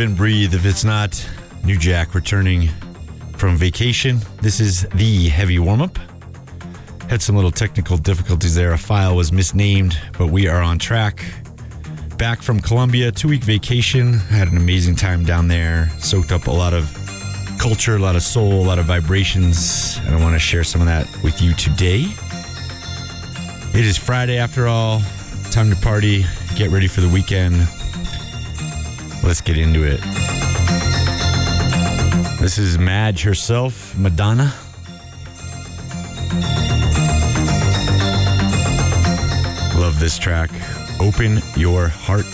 live and breathe. If it's not New Jack returning from vacation, this is the heavy warm up. Had some little technical difficulties there. A file was misnamed, but we are on track. Back from Colombia, two week vacation. Had an amazing time down there. Soaked up a lot of culture, a lot of soul, a lot of vibrations, and I want to share some of that with you today. It is Friday after all. Time to party, get ready for the weekend. Let's get into it. This is Madge herself, Madonna. Love this track. Open your heart.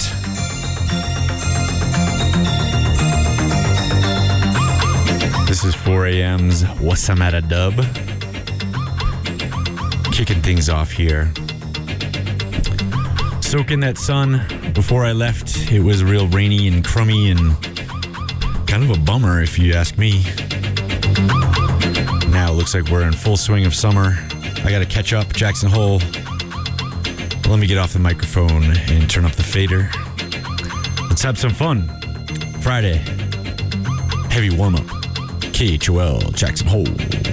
This is 4 a.m.'s Wasamata dub. Kicking things off here. Soak in that sun. Before I left, it was real rainy and crummy and kind of a bummer if you ask me. Now it looks like we're in full swing of summer. I got to catch up, Jackson Hole. Let me get off the microphone and turn up the fader. Let's have some fun. Friday, heavy warm up. KHOL, Jackson Hole.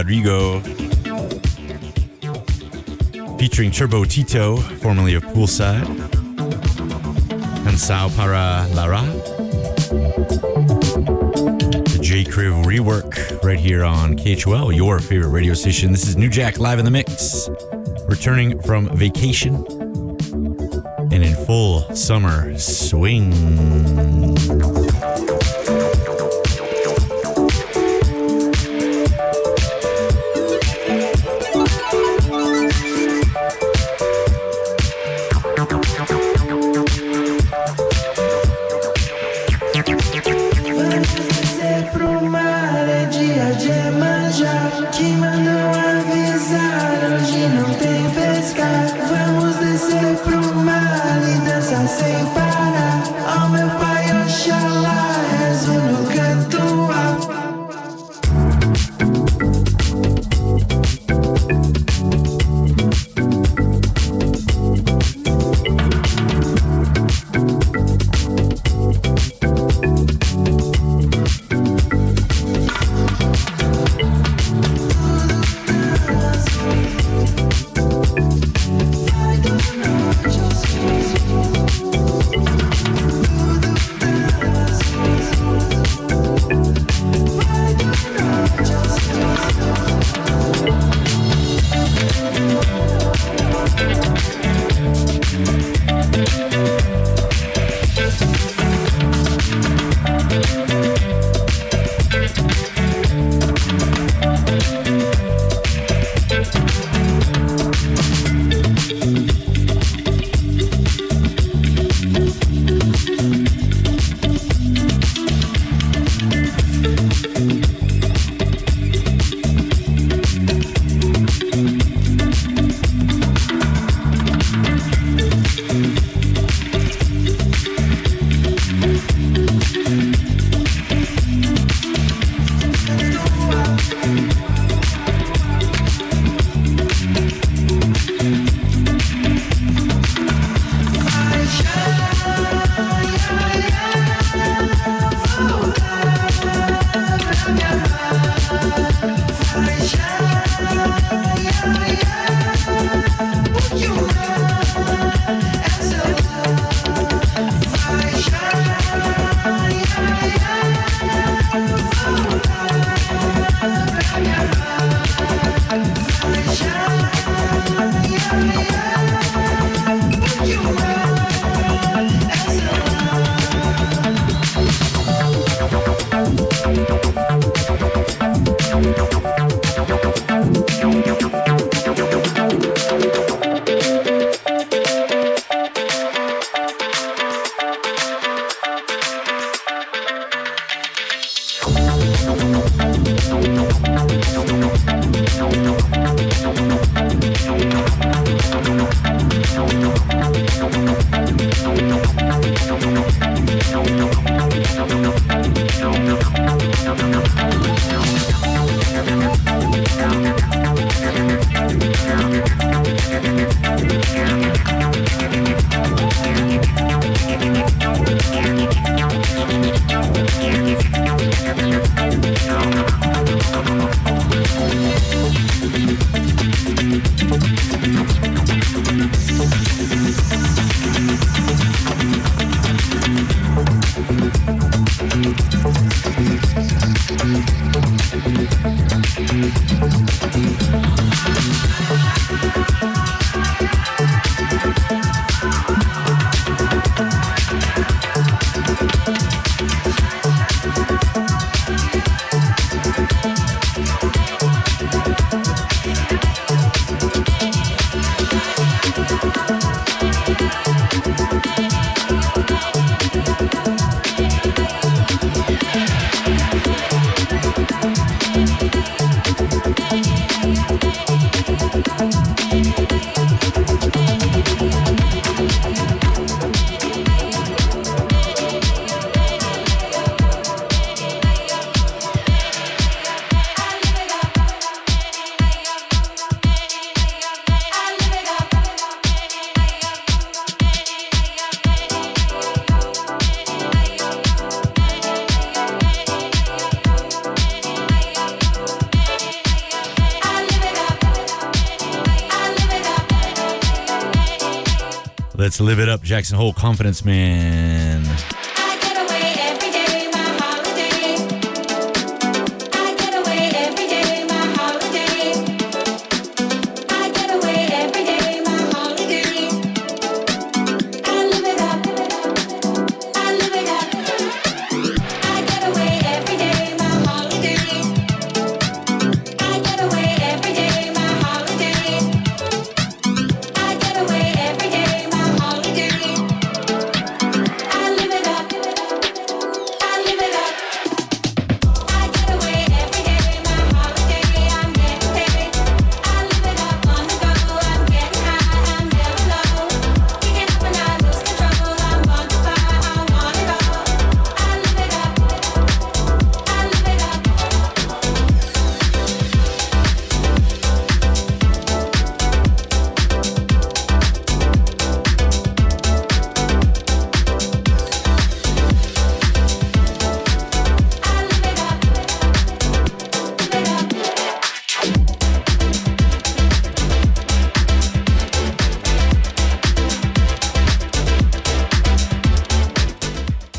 Rodrigo featuring Turbo Tito, formerly of Poolside, and Sao para Lara. The J Criv rework right here on KHOL, your favorite radio station. This is New Jack live in the mix, returning from vacation and in full summer swing. Jackson Hole, Confidence Man.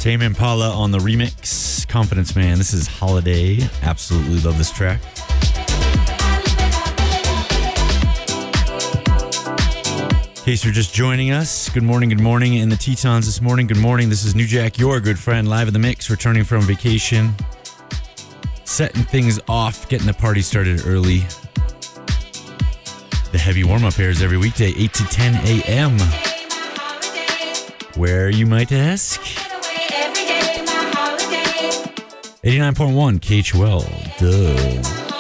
Tame Impala on the remix. Confidence Man. This is Holiday. Absolutely love this track. In case you're just joining us, good morning, good morning. In the Tetons this morning, good morning. This is New Jack, your good friend, live in the mix, returning from vacation. Setting things off, getting the party started early. The heavy warm up airs every weekday, 8 to 10 a.m. Where you might ask? 89.1 KHOL. Duh.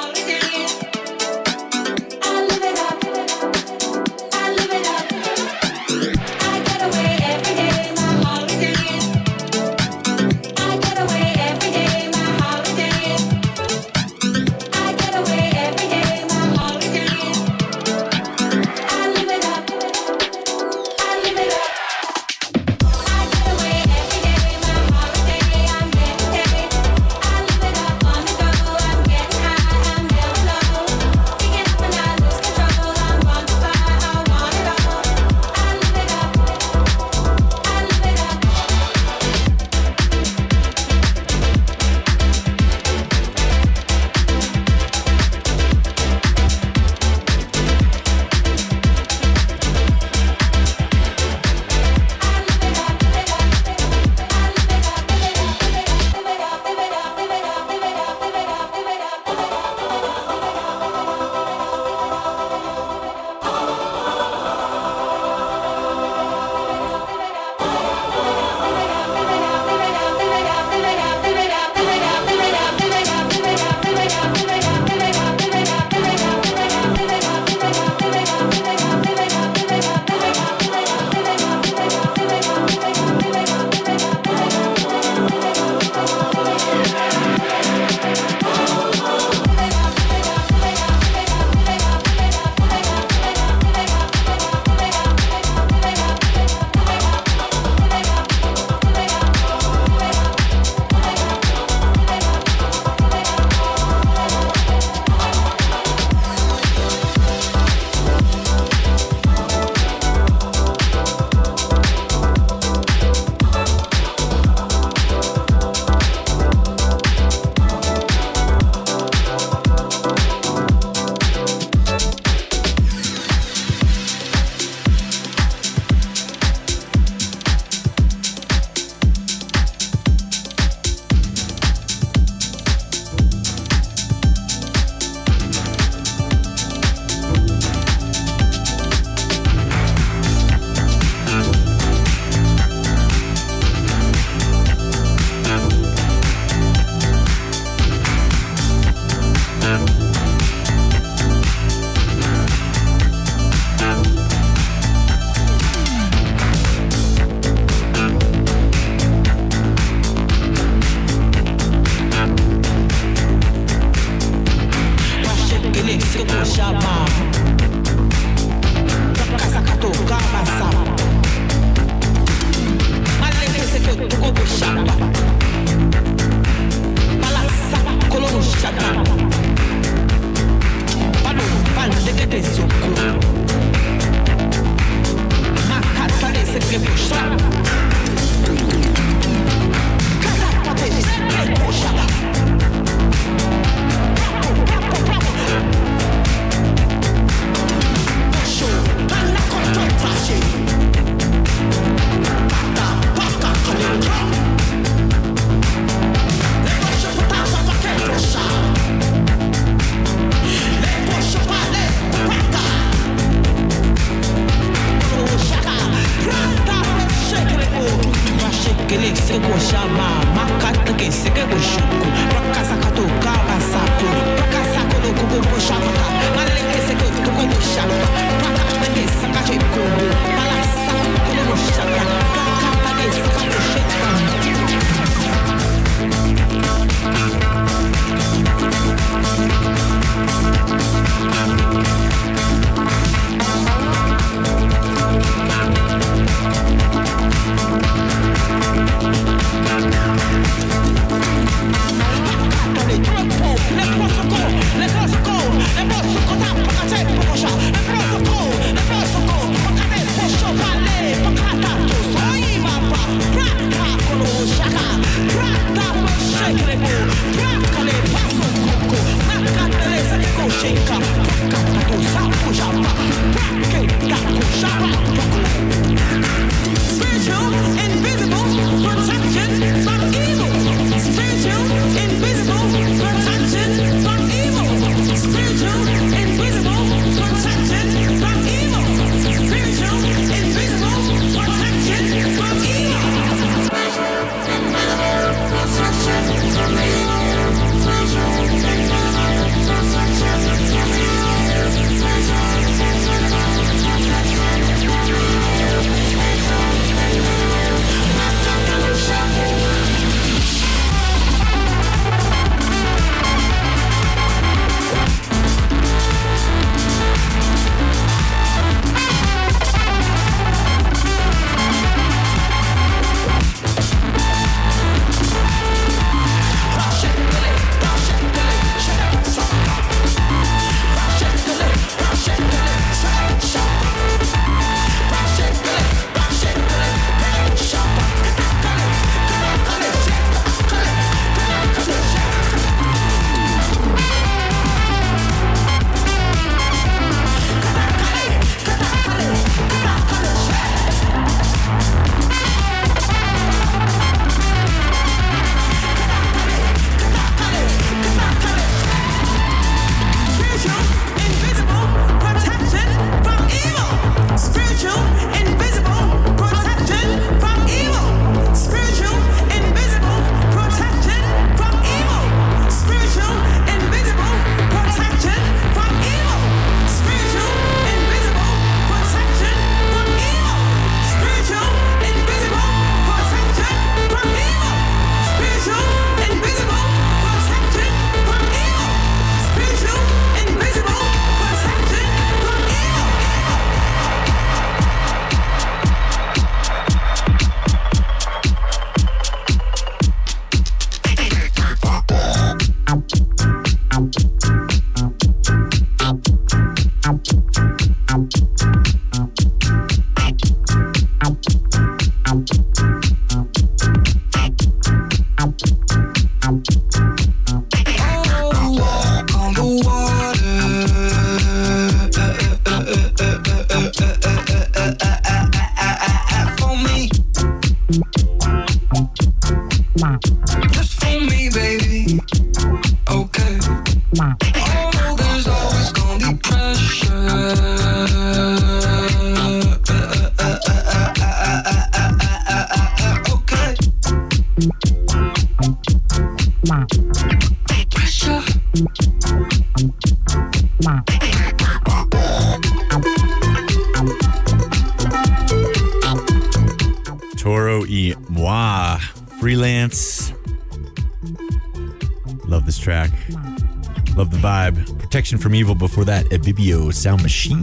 Protection from Evil before that, Ibibio Sound Machine.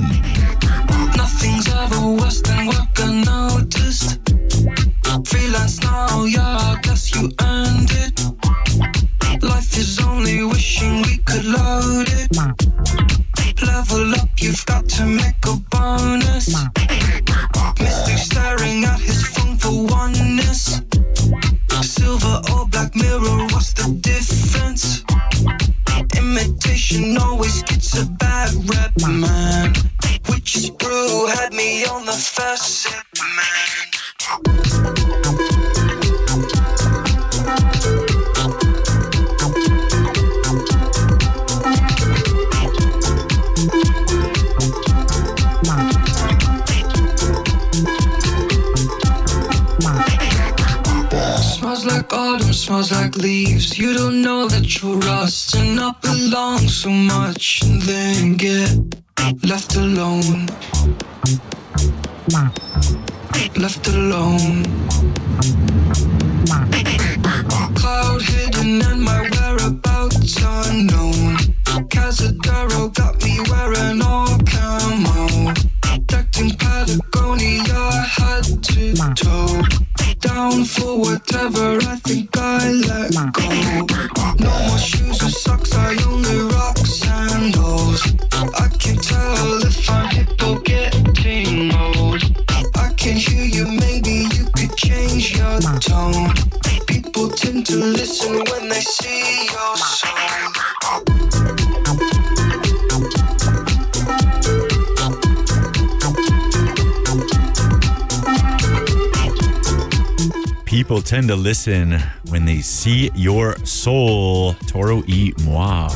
To listen when they see your soul. Toro y moi.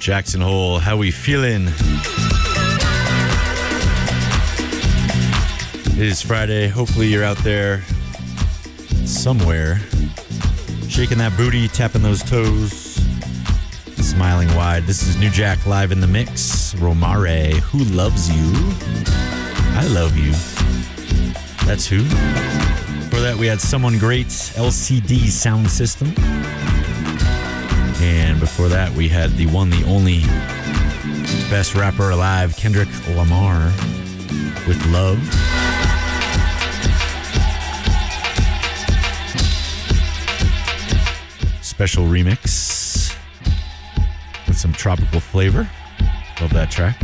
Jackson Hole, how we feeling? It is Friday. Hopefully you're out there somewhere, shaking that booty, tapping those toes, smiling wide. This is New Jack live in the mix. Romare, who loves you? I love you. That's who. Before that, we had Someone Great, LCD Soundsystem. Before that, we had the one, the only best rapper alive, Kendrick Lamar, with Love. Special remix with some tropical flavor. Love that track.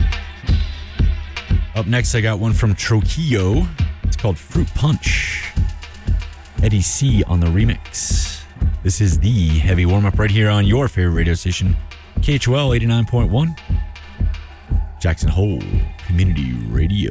Up next, I got one from Trujillo. It's called Fruit Punch. Eddie C on the remix. This is the heavy warm up right here on your favorite radio station, KHOL 89.1, Jackson Hole Community Radio.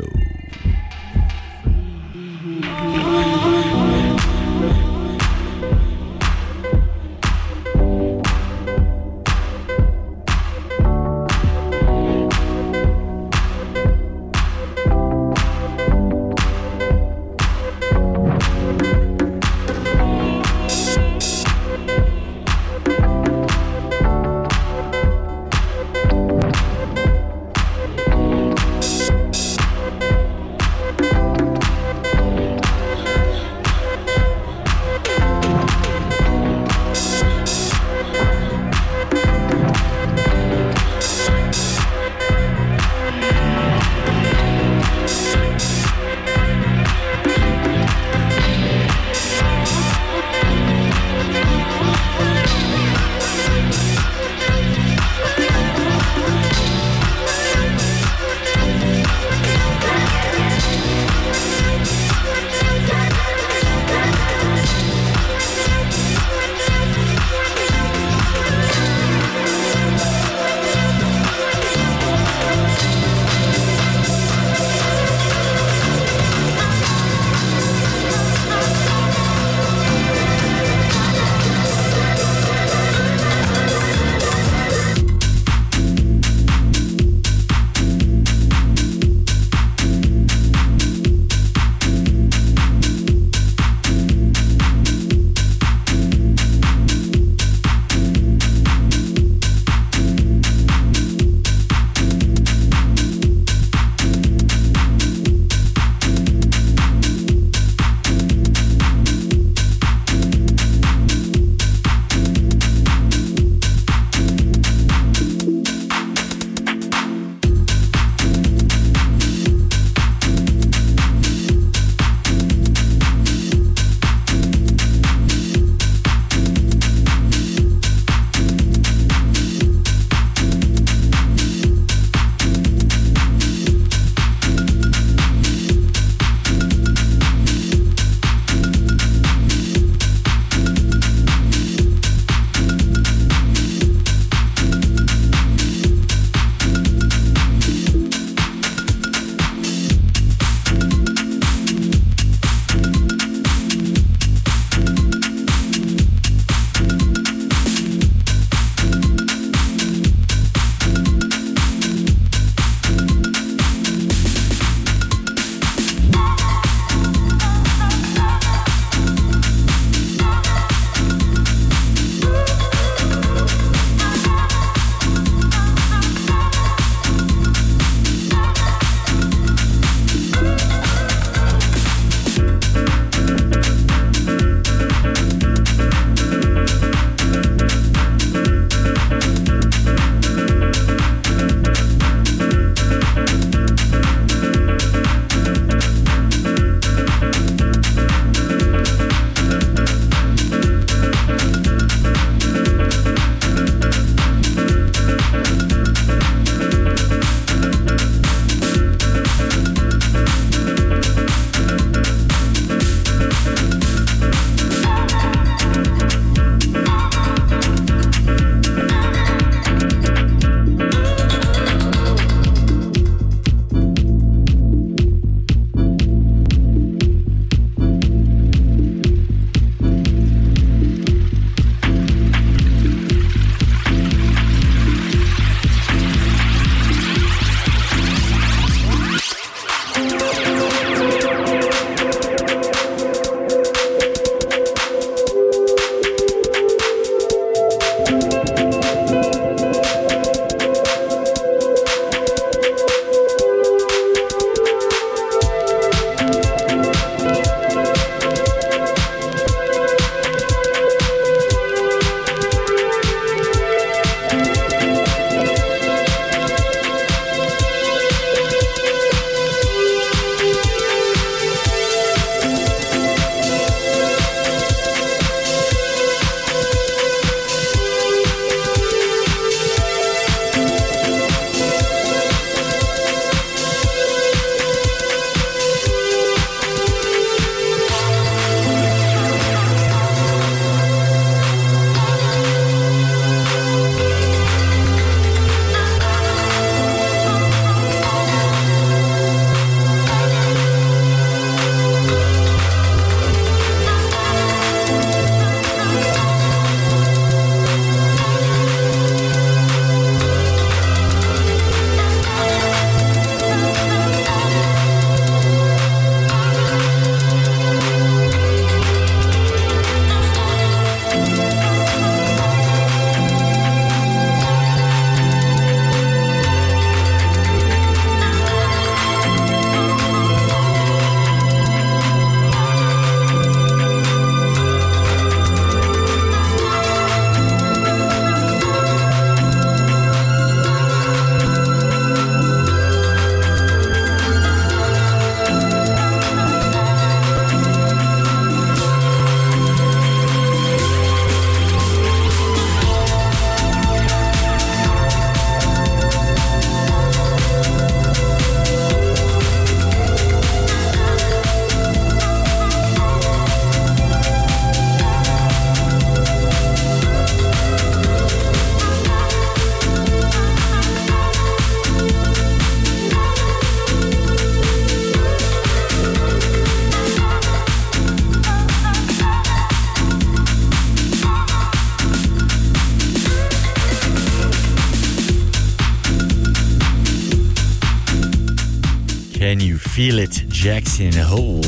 Jackson Hole.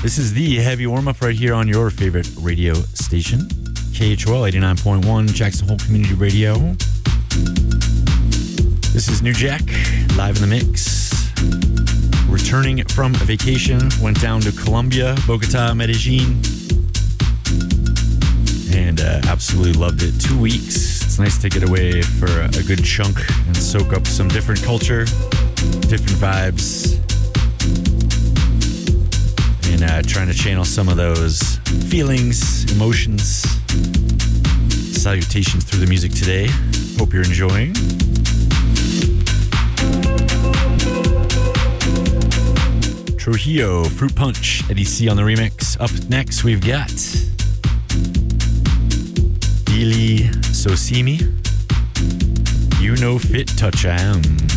This is the heavy warm up right here on your favorite radio station, KHOL 89.1, Jackson Hole Community Radio. This is New Jack, live in the mix. Returning from a vacation, went down to Colombia, Bogota, Medellin, and uh, absolutely loved it. Two weeks. It's nice to get away for a good chunk and soak up some different culture, different vibes, and uh, trying to channel some of those feelings, emotions, salutations through the music today. Hope you're enjoying. Trujillo, Fruit Punch, Eddie C on the remix. Up next, we've got Billy Sosimi. You know fit touch I am.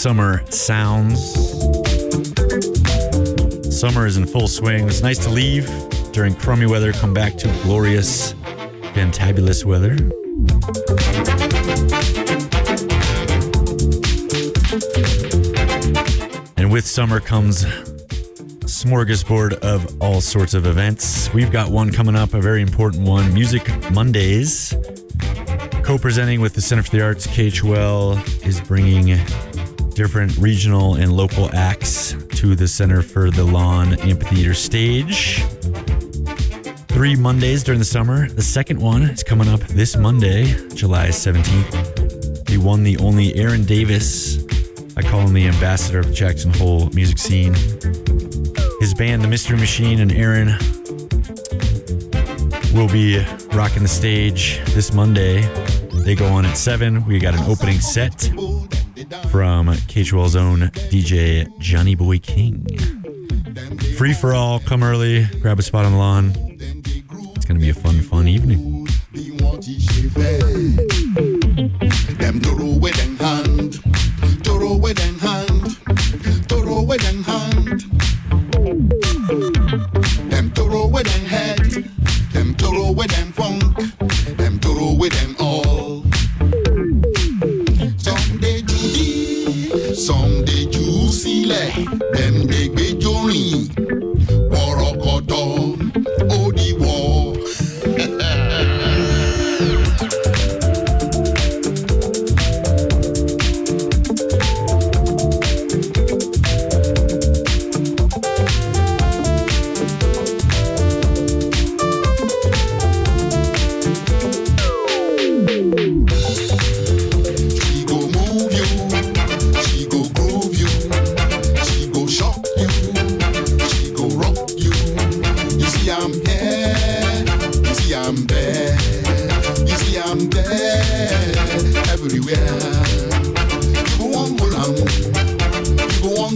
Summer sounds. Summer is in full swing. It's nice to leave during crummy weather, come back to glorious, fantabulous weather. And with summer comes smorgasbord of all sorts of events. We've got one coming up, a very important one Music Mondays. Co presenting with the Center for the Arts, KHOL is bringing different regional and local acts to the Center for the Lawn Amphitheater stage. Three Mondays during the summer. The second one is coming up this Monday, July 17th. The one, the only Aaron Davis. I call him the ambassador of the Jackson Hole music scene. His band, The Mystery Machine, and Aaron will be rocking the stage this Monday. They go on at 7. We got an opening set from KHOL's own DJ Johnny Boy King. Free for all. Come early, grab a spot on the lawn. It's going to be a fun, fun evening.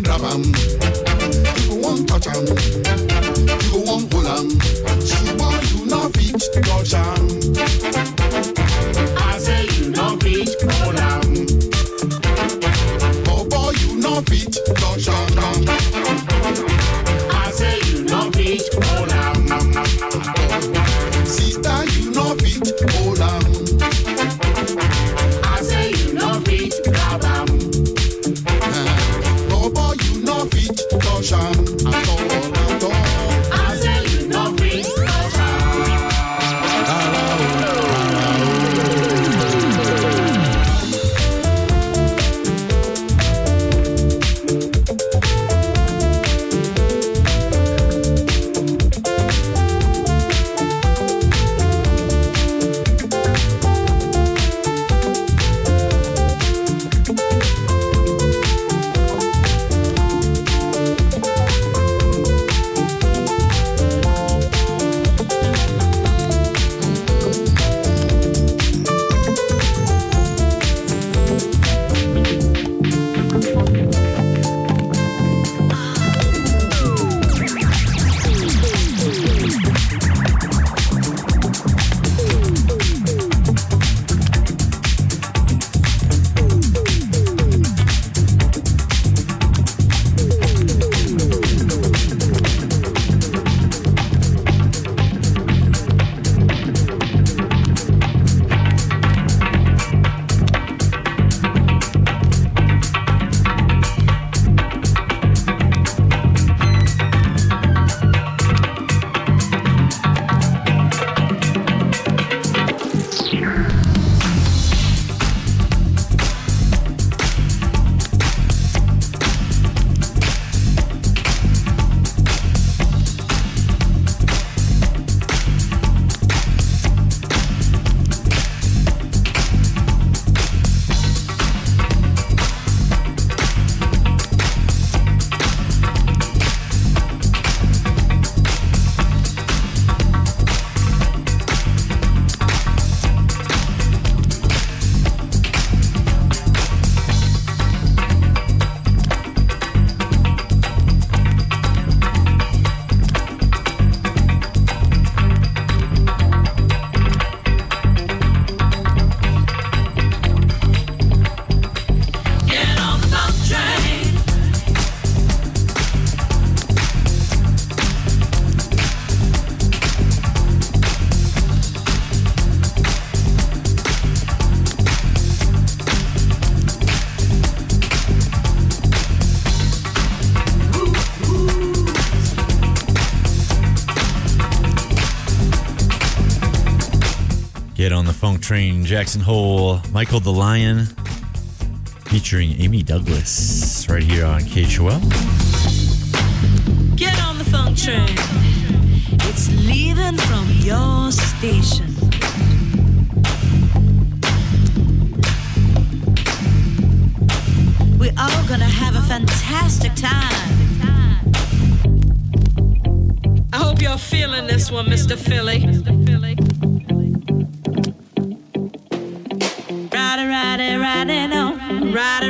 Grab 'em, you go on touch 'em, you go on pull 'em. Train, Jackson Hole, Michael the Lion, featuring Amy Douglas, right here on KHOL. Get on the funk train. It's leaving from your station. We're all gonna have a fantastic time. I hope you're feeling this one, Mr. Philly. On,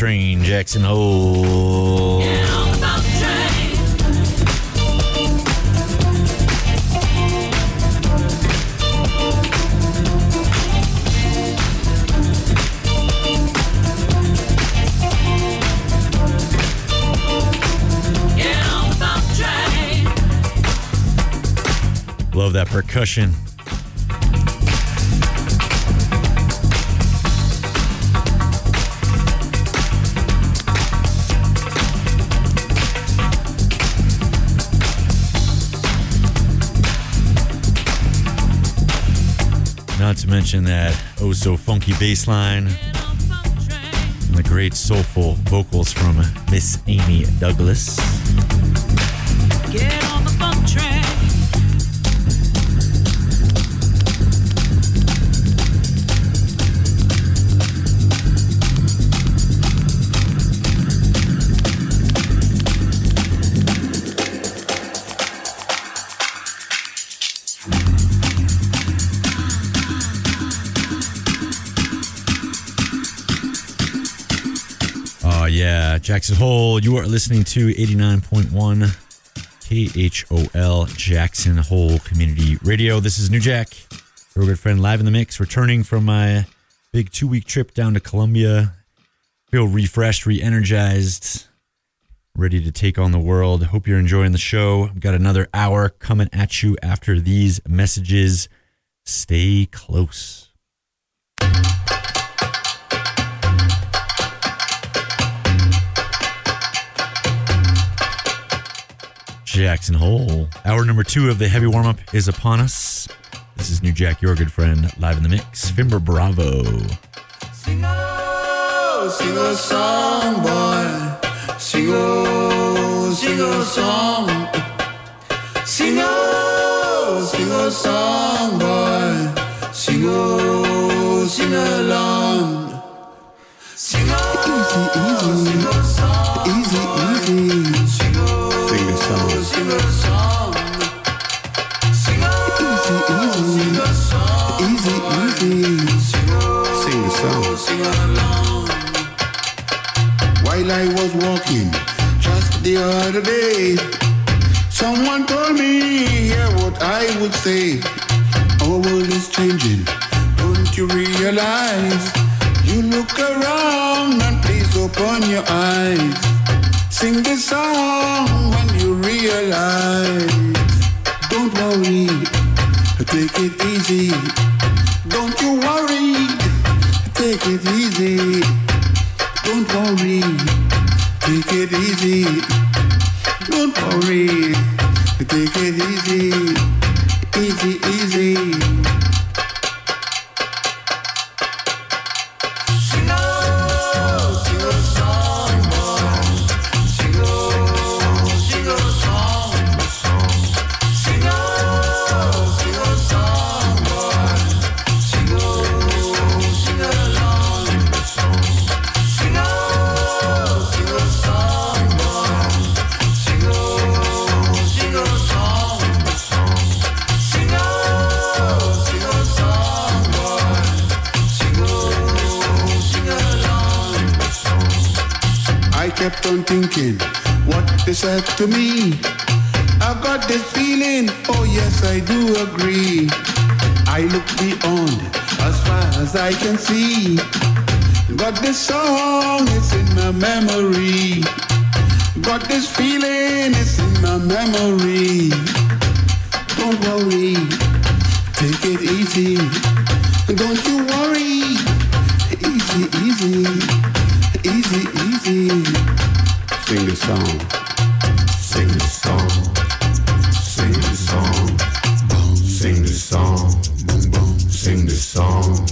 train, Jackson Hole. On the train. Love that percussion. That oh so funky bass line and the great soulful vocals from Miss Amy Douglas. Yeah, Jackson Hole. You are listening to 89.1 KHOL Jackson Hole Community Radio. This is New Jack, your good friend, live in the mix, returning from my big two week trip down to Colombia. Feel refreshed, re energized, ready to take on the world. Hope you're enjoying the show. We've got another hour coming at you after these messages. Stay close. Jackson Hole. Hour number two of the heavy warm up is upon us. This is New Jack, your good friend, live in the mix. Fimber Bravo. Sing a, sing a song, boy. Sing a, sing a song. Sing a, sing a song, boy. Sing a, sing along. Sing a, easy, easy, sing a song, easy, easy. Sing a song. Easy, easy, sing a song, easy, easy. Sing a, sing a song, sing along. While I was walking just the other day, someone told me hear what I would say. Our world is changing, don't you realize? You look around and please open your eyes. Sing this song realize. Don't worry, take it easy. Don't you worry, take it easy. Don't worry, take it easy. Don't worry, take it easy. Easy, easy. Kept on thinking what they said to me. I got this feeling, oh yes, I do agree. I look beyond as far as I can see. Got this song, it's in my memory. Got this feeling, it's in my memory. Don't worry, take it easy. Don't you worry, easy, easy, easy, easy. Sing a song, sing a song, sing a song, boom, sing the song, boom, boom, sing the song.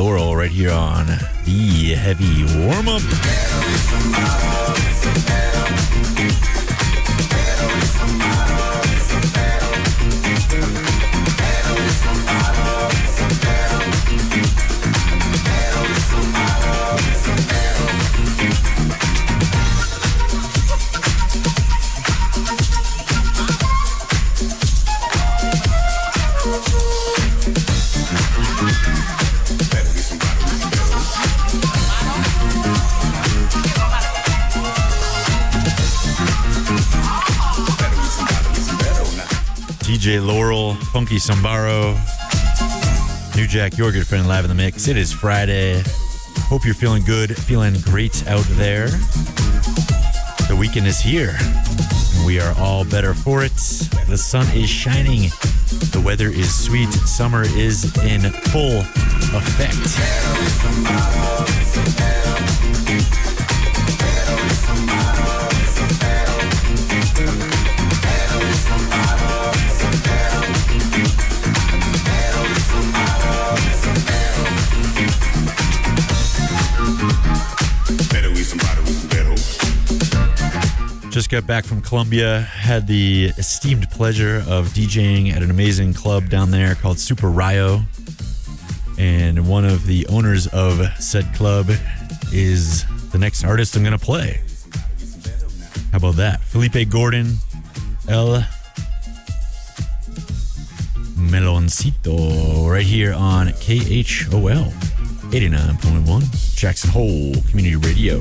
Laurel, right here on the Heavy Warm Up. DJ Laurel, Funky Sambaro, New Jack, your good friend, live in the mix. It is Friday. Hope you're feeling good, feeling great out there. The weekend is here. and We are all better for it. The sun is shining. The weather is sweet. Summer is in full effect. Just got back from Colombia. Had the esteemed pleasure of DJing at an amazing club down there called Super Rio. And one of the owners of said club is the next artist I'm going to play. How about that? Felipe Gordon, El Meloncito, right here on KHOL 89.1 Jackson Hole Community Radio.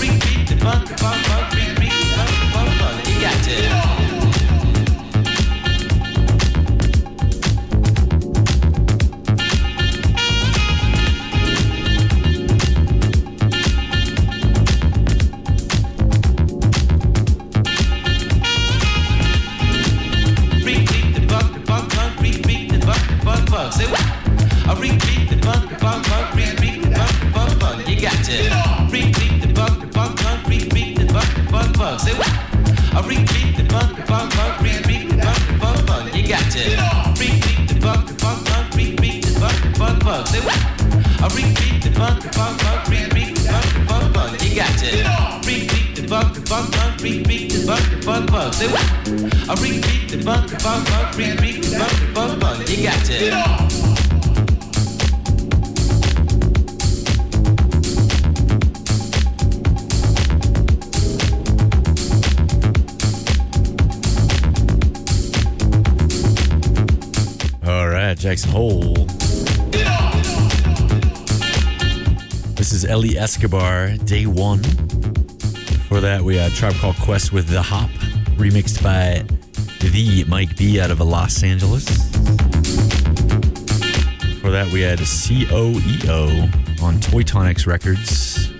repeat the it, man, man, repeat Hole. This is Ellie Escobar, day one. For that, we had Tribe Called Quest with The Hop, remixed by The Mike B out of Los Angeles. For that, we had COEO on Toy Tonics Records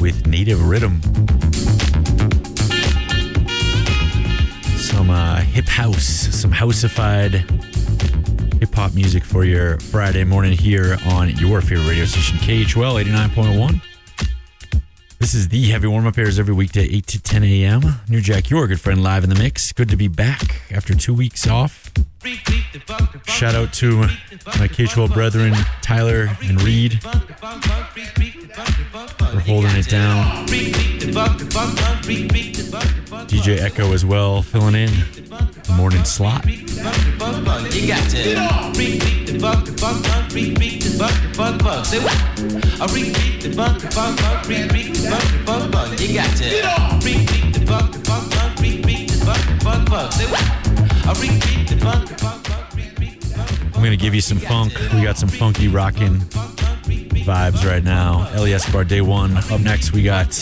with Native Rhythm. Some uh, hip house, some houseified pop music for your Friday morning here on your favorite radio station, KHOL 89.1. This is the heavy warm up airs every weekday, 8 to 10 a.m. New Jack, your good friend, live in the mix. Good to be back after two weeks off. Shout out to my KHOL brethren, Tyler and Reed. We're holding it down. DJ Echo as well, filling in morning slot. You got. I'm going to give you some funk. We got some funky rocking vibes right now. Ellie Escobar Day One. Up next, we got.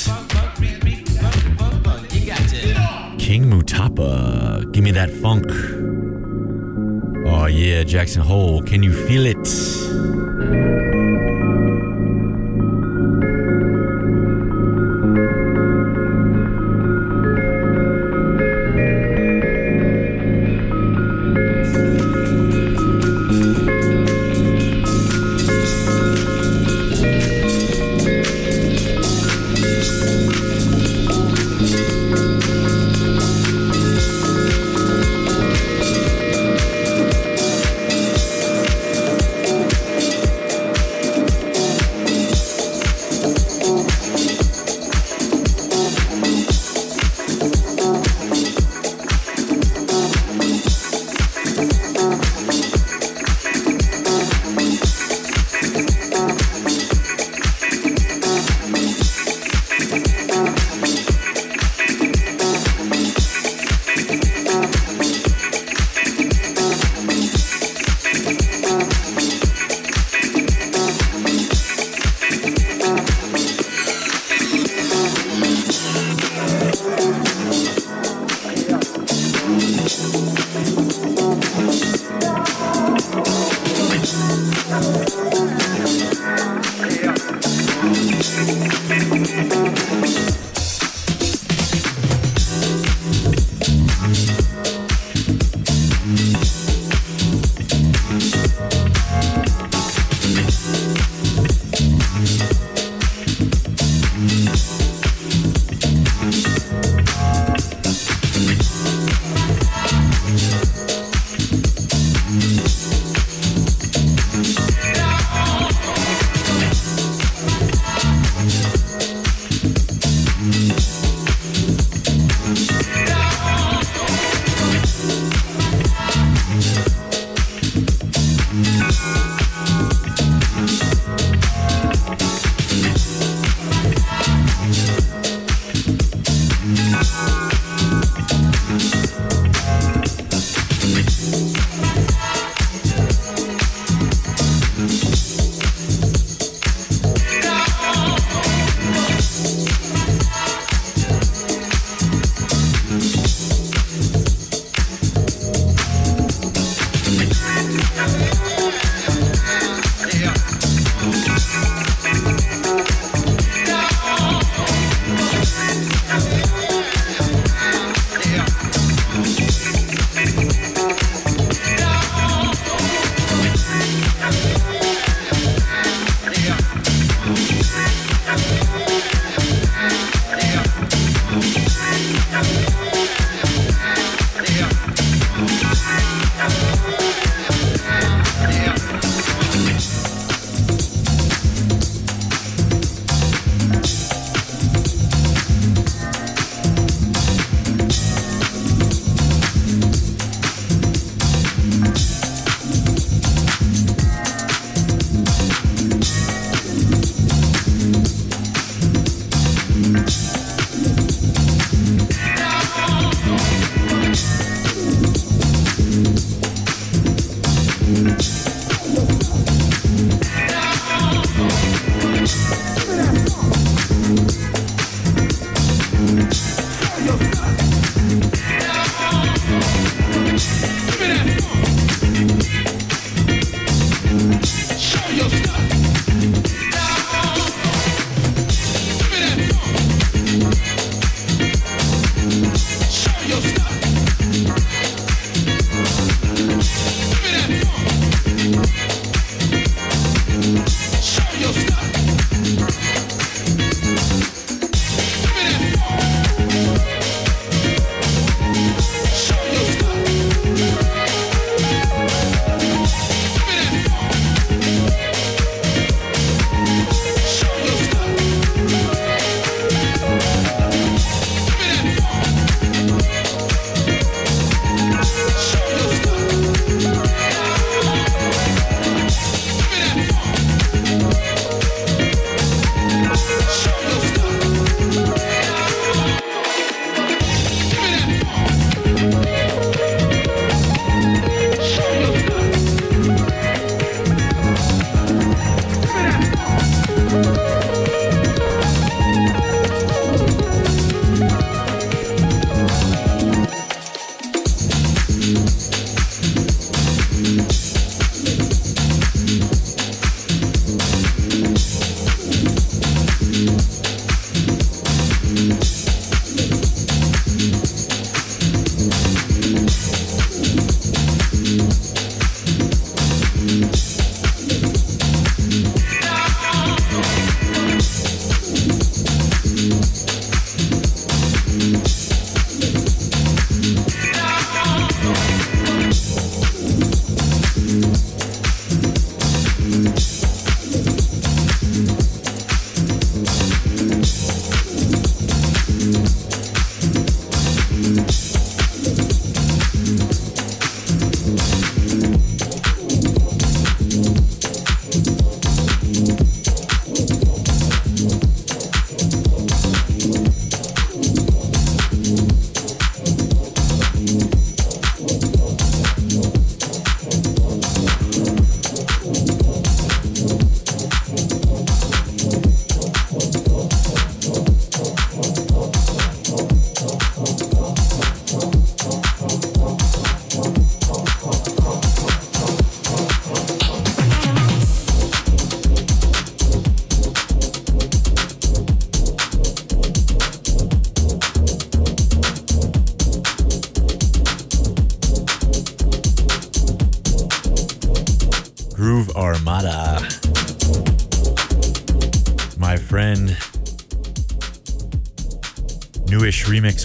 King Mutapa. Give me that funk. Oh, yeah, Jackson Hole. Can you feel it?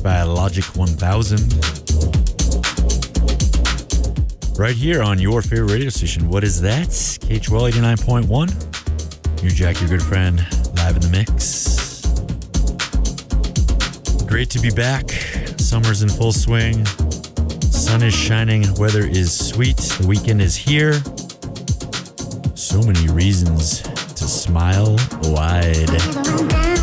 By Logic 1000. Right here on your favorite radio station. What is that? KHOL 89.1. New Jack, your good friend, live in the mix. Great to be back. Summer's in full swing. Sun is shining. Weather is sweet. The weekend is here. So many reasons to smile wide.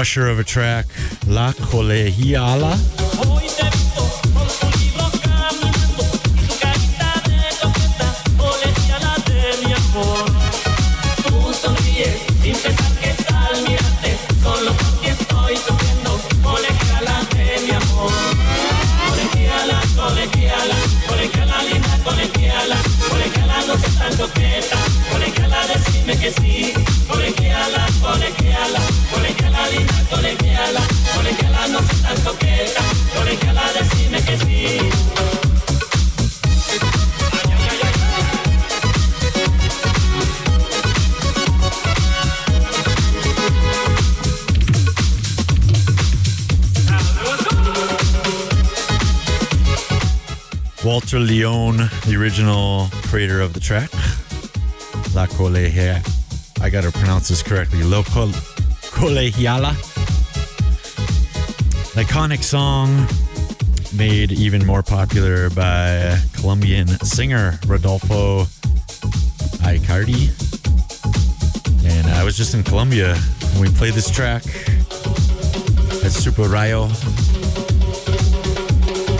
Crusher of a track, La Colegiala. Leone, the original creator of the track. La Colegiala. I gotta pronounce this correctly. La Col- Colegiala. Iconic song made even more popular by Colombian singer Rodolfo Aicardi. And I was just in Colombia when we played this track at Super Rayo.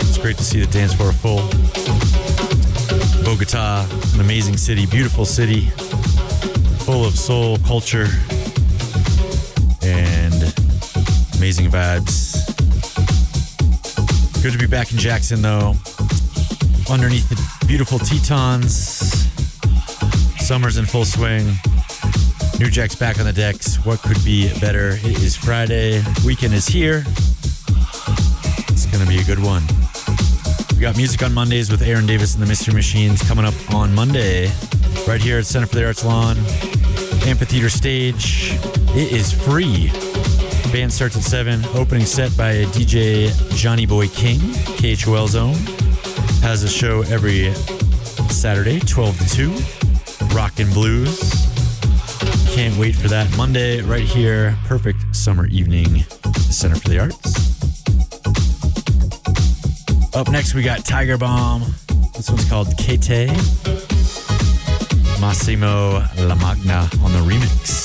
It's great to see the dance floor full. Bogota, an amazing city, beautiful city, full of soul, culture, and amazing vibes. Good to be back in Jackson, though. Underneath the beautiful Tetons, summer's in full swing. New Jack's back on the decks. What could be better? It is Friday. Weekend is here. It's going to be a good one. We got music on Mondays with Aaron Davis and the Mystery Machines coming up on Monday, right here at Center for the Arts Lawn, Amphitheater Stage. It is free. Band starts at 7. Opening set by DJ Johnny Boy King, KHOL Zone. Has a show every Saturday, 12 to 2. Rock and Blues. Can't wait for that. Monday, right here. Perfect summer evening. Center for the Arts. Up next, we got Tiger Bomb. This one's called Kete. Massimo Lamagna on the remix.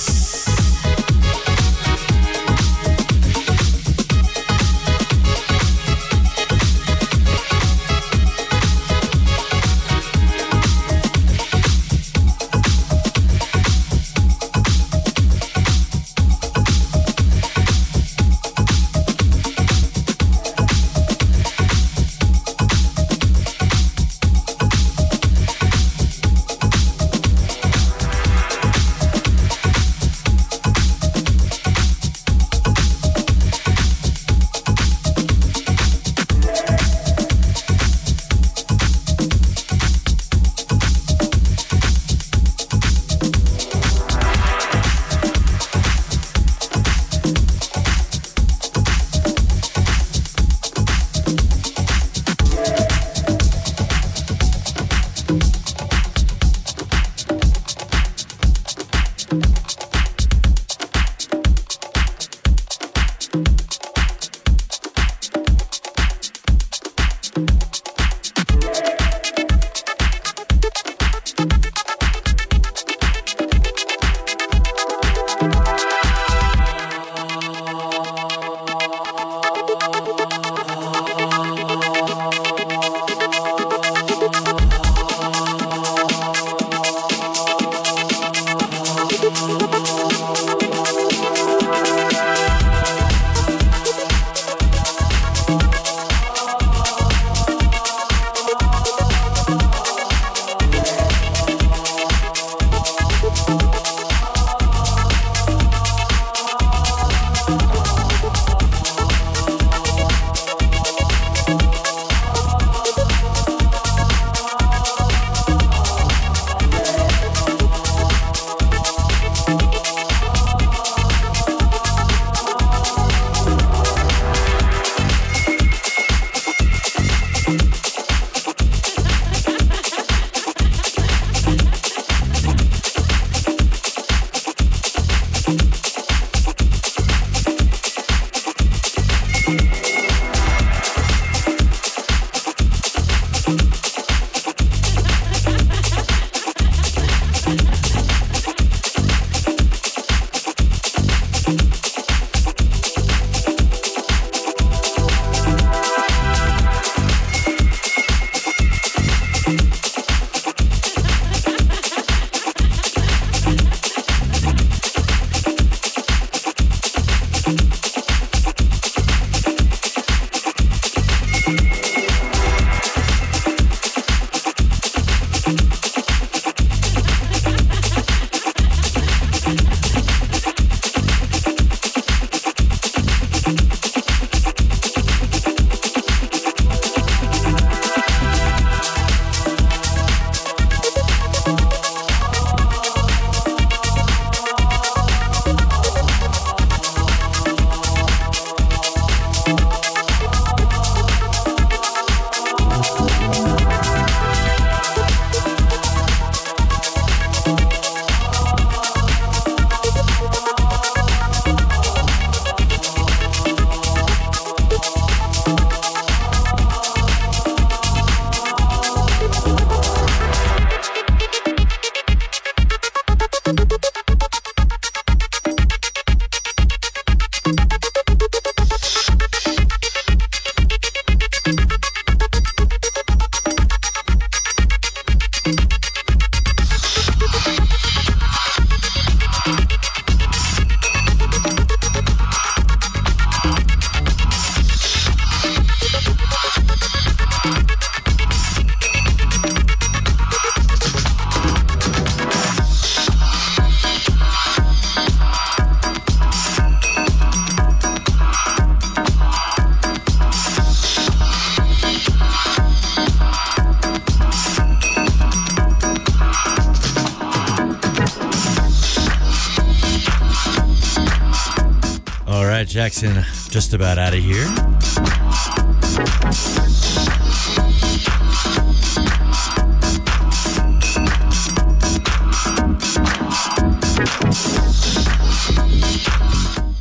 Jackson just about out of here.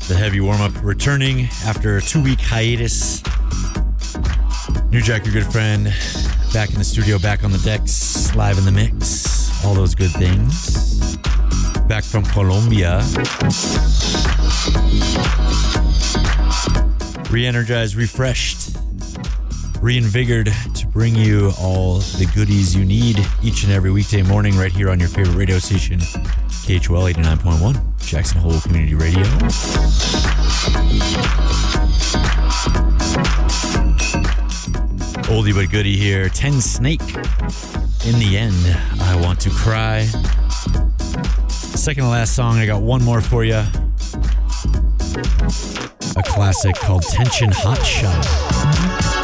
The heavy warm up returning after a two week hiatus. New Jack, your good friend, back in the studio, back on the decks, live in the mix, all those good things. Back from Colombia. Re energized, refreshed, reinvigorated to bring you all the goodies you need each and every weekday morning right here on your favorite radio station, KHOL 89.1, Jackson Hole Community Radio. Oldie but goodie here. Tensnake. In the end, I want to cry. Second to last song, I got one more for you. Classic called Tension Hot Shot.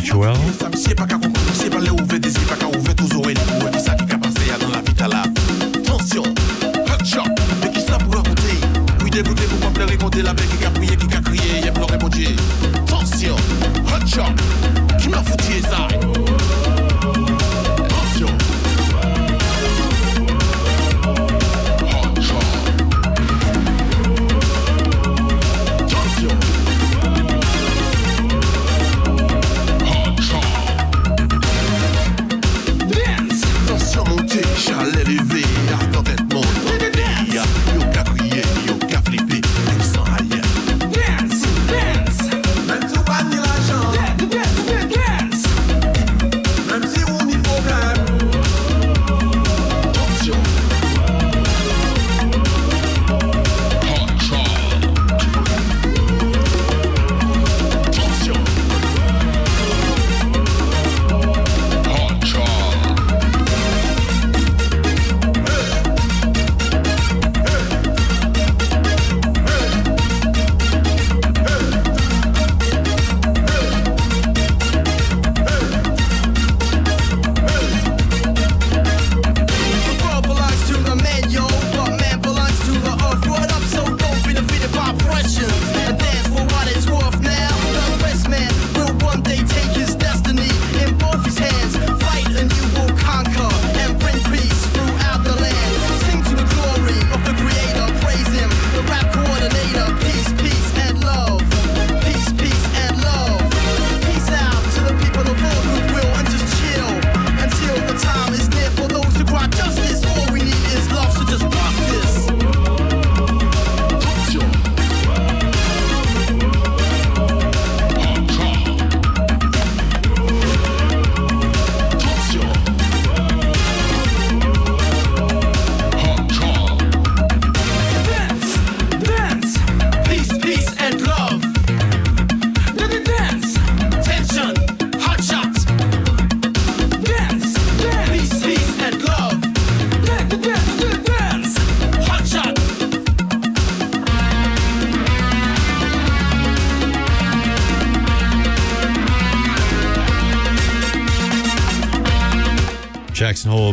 KHOL.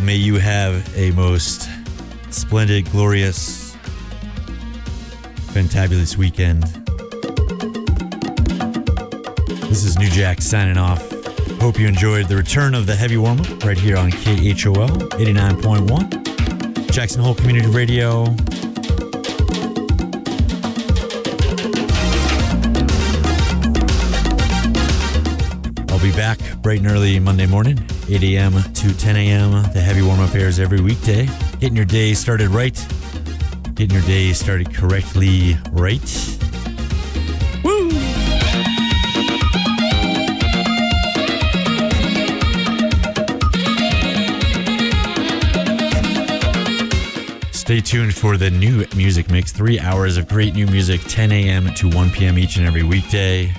May you have a most splendid, glorious, fantabulous weekend. This is New Jack signing off. Hope you enjoyed the return of the heavy warm up right here on KHOL 89.1, Jackson Hole Community Radio. I'll be back bright and early Monday morning, 8 a.m. to 10 a.m. The heavy warm up airs every weekday. Getting your day started right, getting your day started correctly right. Woo! Stay tuned for the new music mix. Three hours of great new music, 10 a.m. to 1 p.m. each and every weekday.